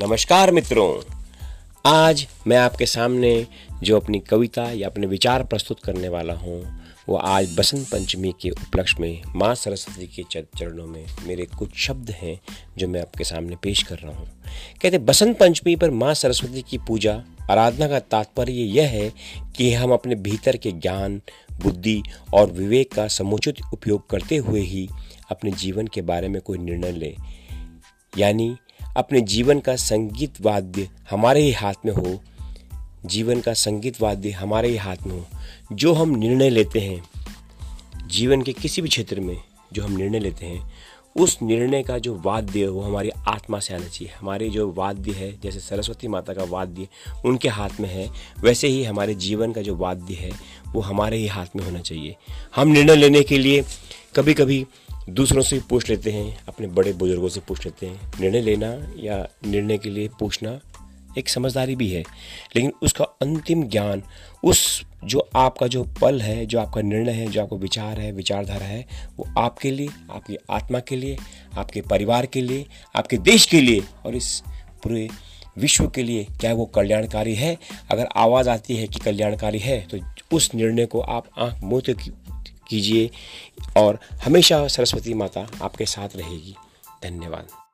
नमस्कार मित्रों। आज मैं आपके सामने जो अपनी कविता या अपने विचार प्रस्तुत करने वाला हूँ, वो आज बसंत पंचमी के उपलक्ष्य में, माँ सरस्वती के चरणों में मेरे कुछ शब्द हैं जो मैं आपके सामने पेश कर रहा हूँ। कहते, बसंत पंचमी पर माँ सरस्वती की पूजा, आराधना का तात्पर्य यह है कि हम अपने भीतर के ज्ञान, बुद्धि और विवेक का समुचित उपयोग करते हुए ही अपने जीवन के बारे में कोई निर्णय लें। यानी अपने जीवन का संगीत वाद्य हमारे ही हाथ में हो, जीवन का संगीत वाद्य हमारे ही हाथ में हो, जो हम निर्णय लेते हैं, जीवन के किसी भी क्षेत्र में जो हम निर्णय लेते हैं, उस निर्णय का जो वाद्य है वो हमारी आत्मा से आना चाहिए। हमारे जो वाद्य है, जैसे सरस्वती माता का वाद्य उनके हाथ में है, वैसे ही हमारे जीवन का जो वाद्य है वो हमारे ही हाथ में होना चाहिए। हम निर्णय लेने के लिए कभी कभी दूसरों से पूछ लेते हैं, अपने बड़े बुज़ुर्गों से पूछ लेते हैं। निर्णय लेना या निर्णय के लिए पूछना एक समझदारी भी है, लेकिन उसका अंतिम ज्ञान, उस जो आपका जो पल है, जो आपका निर्णय है, जो आपका विचार है, विचारधारा है, वो आपके लिए, आपकी आत्मा के लिए, आपके परिवार के लिए, आपके देश के लिए और इस पूरे विश्व के लिए क्या वो कल्याणकारी है? अगर आवाज़ आती है कि कल्याणकारी है तो उस निर्णय को आप आँख मुँह कीजिए और हमेशा सरस्वती माता आपके साथ रहेगी। धन्यवाद।